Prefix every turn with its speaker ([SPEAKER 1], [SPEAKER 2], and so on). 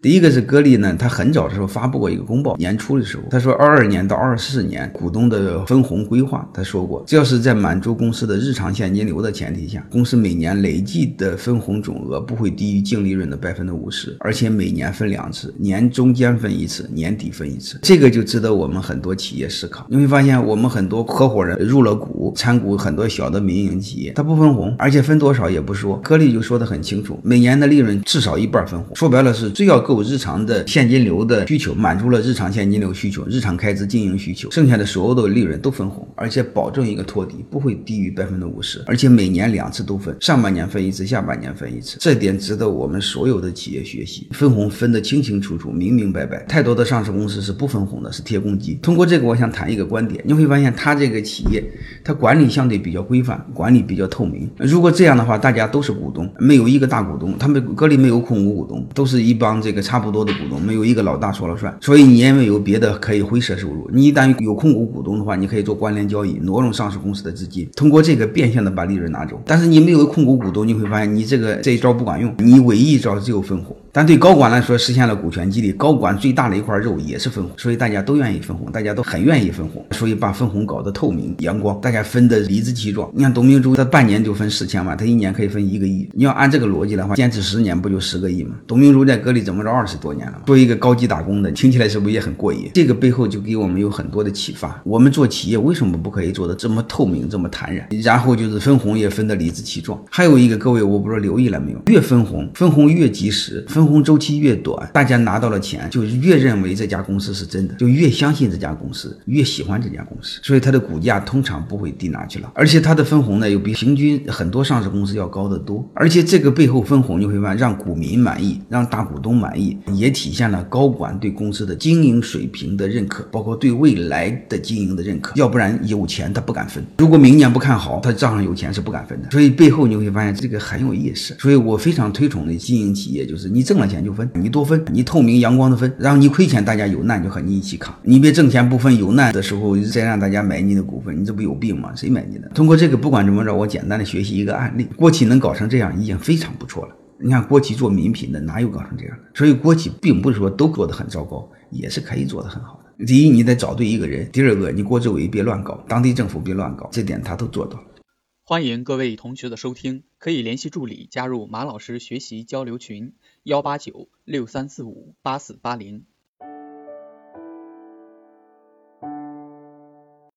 [SPEAKER 1] 第一个是格力呢，他很早的时候发布过一个公报，年初的时候，他说二二年到二四年股东的分红规划，他说过，只要是在满足公司的日常现金流的前提下，公司每年累计的分红总额不会低于净利润的百分之五十，而且每年分两次，年中间分一次，年底分一次。这个就值得我们很多企业思考。你会发现，我们很多合伙人入了股，参股很多小的民营企业，他不分红，而且分多少也不说。格力就说的很清楚，每年的利润至少一半分红，说白了是最要。够日常的现金流的需求，满足了日常现金流需求、日常开支经营需求，剩下的所有的利润都分红，而且保证一个托底，不会低于百分之五十，而且每年两次都分，上半年分一次，下半年分一次，这点值得我们所有的企业学习，分红分得清清楚楚、明明白白。太多的上市公司是不分红的，是贴公鸡。通过这个，我想谈一个观点，你会发现它这个企业，它管理相对比较规范，管理比较透明。如果这样的话，大家都是股东，没有一个大股东，他们格力没有控股股东，都是一帮这个。差不多的股东，没有一个老大说了算，所以你因为有别的可以灰色收入，你一旦有控股股东的话，你可以做关联交易，挪用上市公司的资金，通过这个变相的把利润拿走。但是你没有控股股东，你会发现你这个这一招不管用，你唯一一招只有分红。但对高管来说，实现了股权激励，高管最大的一块肉也是分红，所以大家都愿意分红，大家都很愿意分红，所以把分红搞得透明、阳光，大家分得理直气壮。你看董明珠，他半年就分四千万，他一年可以分一个亿。你要按这个逻辑的话，坚持十年不就十个亿吗？董明珠在格力怎么着二十多年了？作为一个高级打工的，听起来是不是也很过瘾？这个背后就给我们有很多的启发。我们做企业为什么不可以做的这么透明、这么坦然？然后就是分红也分得理直气壮。还有一个，各位我不知道留意了没有？越分红，分红越及时，分分红周期越。短，大家拿到了钱，就越认为这家公司是真的，就越相信这家公司，越喜欢这家公司，所以它的股价通常不会低哪去了。而且它的分红呢，又比平均很多上市公司要高得多。而且这个背后分红，你会发现让股民满意，让大股东满意，也体现了高管对公司的经营水平的认可，包括对未来的经营的认可。要不然有钱他不敢分，如果明年不看好，他账上有钱是不敢分的。所以背后你会发现这个很有意思。所以我非常推崇的经营企业就是你挣了钱就分，你。多分，你透明阳光的分，然后你亏钱，大家有难就和你一起扛。你别挣钱不分，有难的时候再让大家买你的股份，你这不有病吗？谁买你的？通过这个，不管怎么着，我简单的学习一个案例，国企能搞成这样已经非常不错了。你看国企做民品的哪有搞成这样的？所以国企并不是说都做得很糟糕，也是可以做得很好的。第一，你得找对一个人；第二个，你国资委别乱搞，当地政府别乱搞，这点他都做到了。
[SPEAKER 2] 欢迎各位同学的收听，可以联系助理加入马老师学习交流群：幺八九六三四五八四八零。